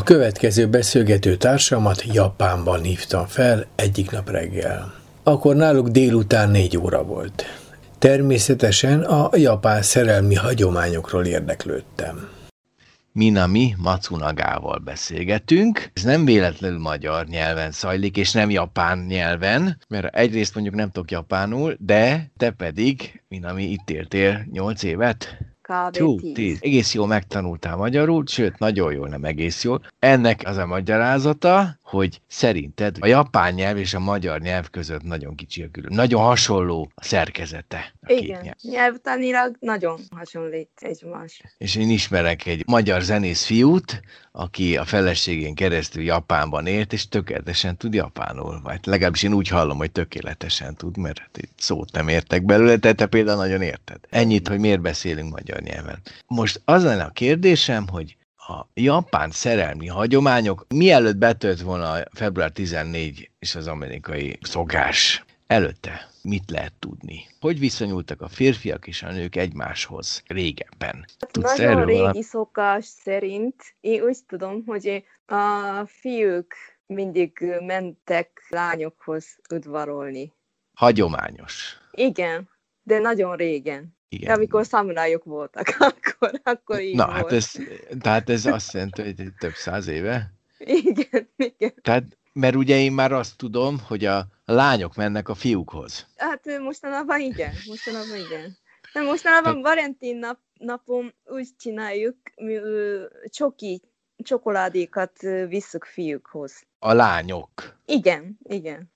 A következő beszélgető társamat Japánban hívtam fel egyik nap reggel. Akkor náluk délután négy óra volt. Természetesen a japán szerelmi hagyományokról érdeklődtem. Minami Matsunagával beszélgetünk. Ez nem véletlenül magyar nyelven zajlik, és nem japán nyelven, mert egyrészt mondjuk nem tudok japánul, de te pedig, Minami, itt éltél 8 évet? Kb. Tú, 10. Egész jól megtanultál magyarul, sőt, nagyon jól, nem egész jól. Ennek az a magyarázata, hogy szerinted a japán nyelv és a magyar nyelv között nagyon kicsi a külön. Nagyon hasonló a szerkezete. A Igen, nyelv. nyelvtanilag nagyon hasonlít egymás. És én ismerek egy magyar zenész fiút, aki a feleségén keresztül Japánban élt, és tökéletesen tud japánul. Vagy legalábbis én úgy hallom, hogy tökéletesen tud, mert hát szót nem értek belőle, te, te például nagyon érted. Ennyit, hogy miért beszélünk magyar nyelven. Most az lenne a kérdésem, hogy a japán szerelmi hagyományok mielőtt betölt volna a február 14 és az amerikai szogás előtte mit lehet tudni? Hogy viszonyultak a férfiak és a nők egymáshoz régebben? Tudsz Nagyon régi valami? szokás szerint én úgy tudom, hogy a fiúk mindig mentek lányokhoz udvarolni. Hagyományos. Igen, de nagyon régen. Igen. Amikor szamurájok voltak, akkor, akkor így Na, volt. hát ez, tehát ez azt jelenti, hogy több száz éve? Igen, igen. Tehát, mert ugye én már azt tudom, hogy a lányok mennek a fiúkhoz. Hát mostanában igen, mostanában igen. De mostanában Te... Valentin nap, napon úgy csináljuk, mi csoki, csokoládékat visszük fiúkhoz. A lányok? Igen, igen.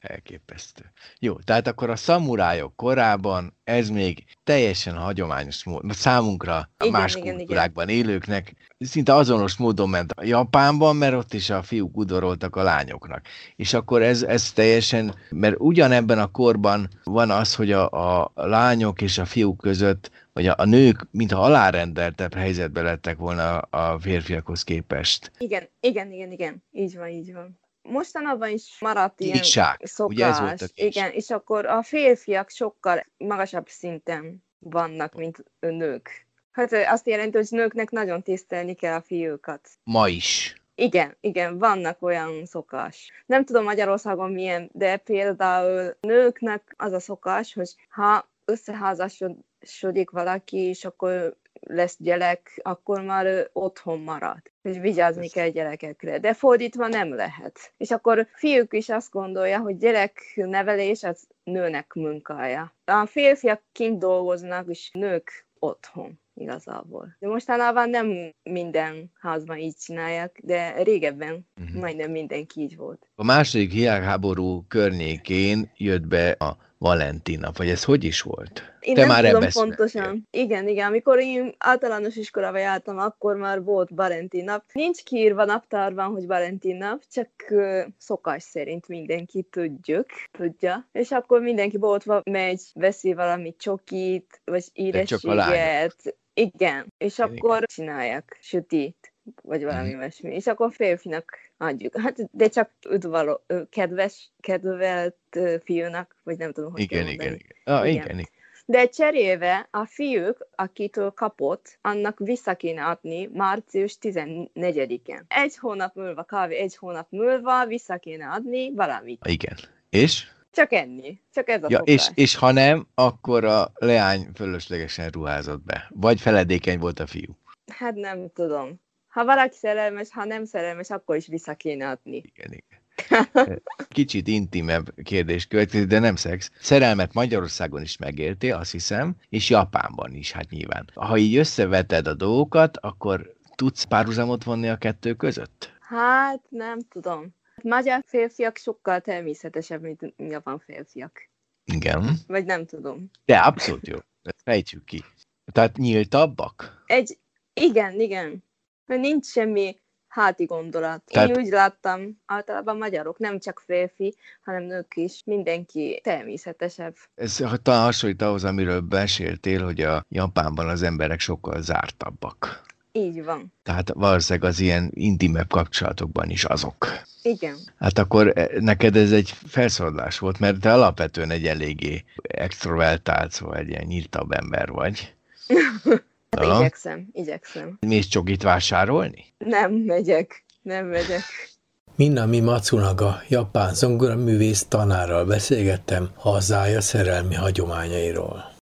Elképesztő. Jó, tehát akkor a szamurájok korában ez még teljesen hagyományos mód, számunkra igen, más igen, kultúrákban igen. élőknek szinte azonos módon ment a Japánban, mert ott is a fiúk udoroltak a lányoknak. És akkor ez, ez teljesen, mert ugyanebben a korban van az, hogy a, a lányok és a fiúk között, vagy a, a nők, mintha alárendeltebb helyzetbe lettek volna a férfiakhoz képest. Igen, igen, igen, igen. Így van, így van mostanában is maradt ilyen Kisák. szokás. Ugye ez volt a Igen, és akkor a férfiak sokkal magasabb szinten vannak, mint nők. Hát azt jelenti, hogy nőknek nagyon tisztelni kell a fiúkat. Ma is. Igen, igen, vannak olyan szokás. Nem tudom Magyarországon milyen, de például nőknek az a szokás, hogy ha összeházasodik valaki, és akkor lesz gyerek, akkor már otthon marad, és vigyázni kell gyerekekre. De fordítva nem lehet. És akkor fiúk is azt gondolja, hogy gyereknevelés az nőnek munkája. A férfiak kint dolgoznak, és nők otthon igazából. De mostanában nem minden házban így csinálják, de régebben uh-huh. majdnem mindenki így volt. A második világháború környékén jött be a Valentin nap, vagy ez hogy is volt? Én Te nem már tudom pontosan. Igen, igen. Amikor én általános iskolába jártam, akkor már volt Valentin nap. Nincs kiírva naptárban, hogy Valentin nap, csak uh, szokás szerint mindenki tudjuk, tudja. És akkor mindenki boltba megy, veszi valami csokit, vagy érességet. Igen, és akkor igen. csinálják sütit vagy valami mm. ilyesmi. És akkor férfinak adjuk. Hát, de csak udvaló, kedves, kedvelt fiúnak, vagy nem tudom, hogy igen, igen, igen. Ah, igen. igen. igen. De cserébe a fiúk, akitől kapott, annak vissza kéne adni március 14-én. Egy hónap múlva, kb. egy hónap múlva vissza kéne adni valamit. Igen. És? Csak ennyi. Csak ez a ja, és, és ha nem, akkor a leány fölöslegesen ruházott be. Vagy feledékeny volt a fiú. Hát nem tudom ha valaki szerelmes, ha nem szerelmes, akkor is vissza kéne adni. Igen, igen. Kicsit intimebb kérdés következik, de nem szex. Szerelmet Magyarországon is megéltél, azt hiszem, és Japánban is, hát nyilván. Ha így összeveted a dolgokat, akkor tudsz párhuzamot vonni a kettő között? Hát nem tudom. Magyar férfiak sokkal természetesebb, mint japán férfiak. Igen. Vagy nem tudom. De abszolút jó. Fejtsük ki. Tehát nyíltabbak? Egy, igen, igen mert nincs semmi háti gondolat. Tehát... Én úgy láttam, általában magyarok, nem csak férfi, hanem nők is, mindenki természetesebb. Ez talán hasonlít ahhoz, amiről beséltél, hogy a Japánban az emberek sokkal zártabbak. Így van. Tehát valószínűleg az ilyen intimebb kapcsolatokban is azok. Igen. Hát akkor eh, neked ez egy felszólalás volt, mert te alapvetően egy eléggé extrovertált, szóval egy ilyen nyíltabb ember vagy. Hát igyekszem, igyekszem. Mész csogit vásárolni? Nem, megyek. nem megyek. Minami Matsunaga, japán zongoraművész tanárral beszélgettem hazája szerelmi hagyományairól.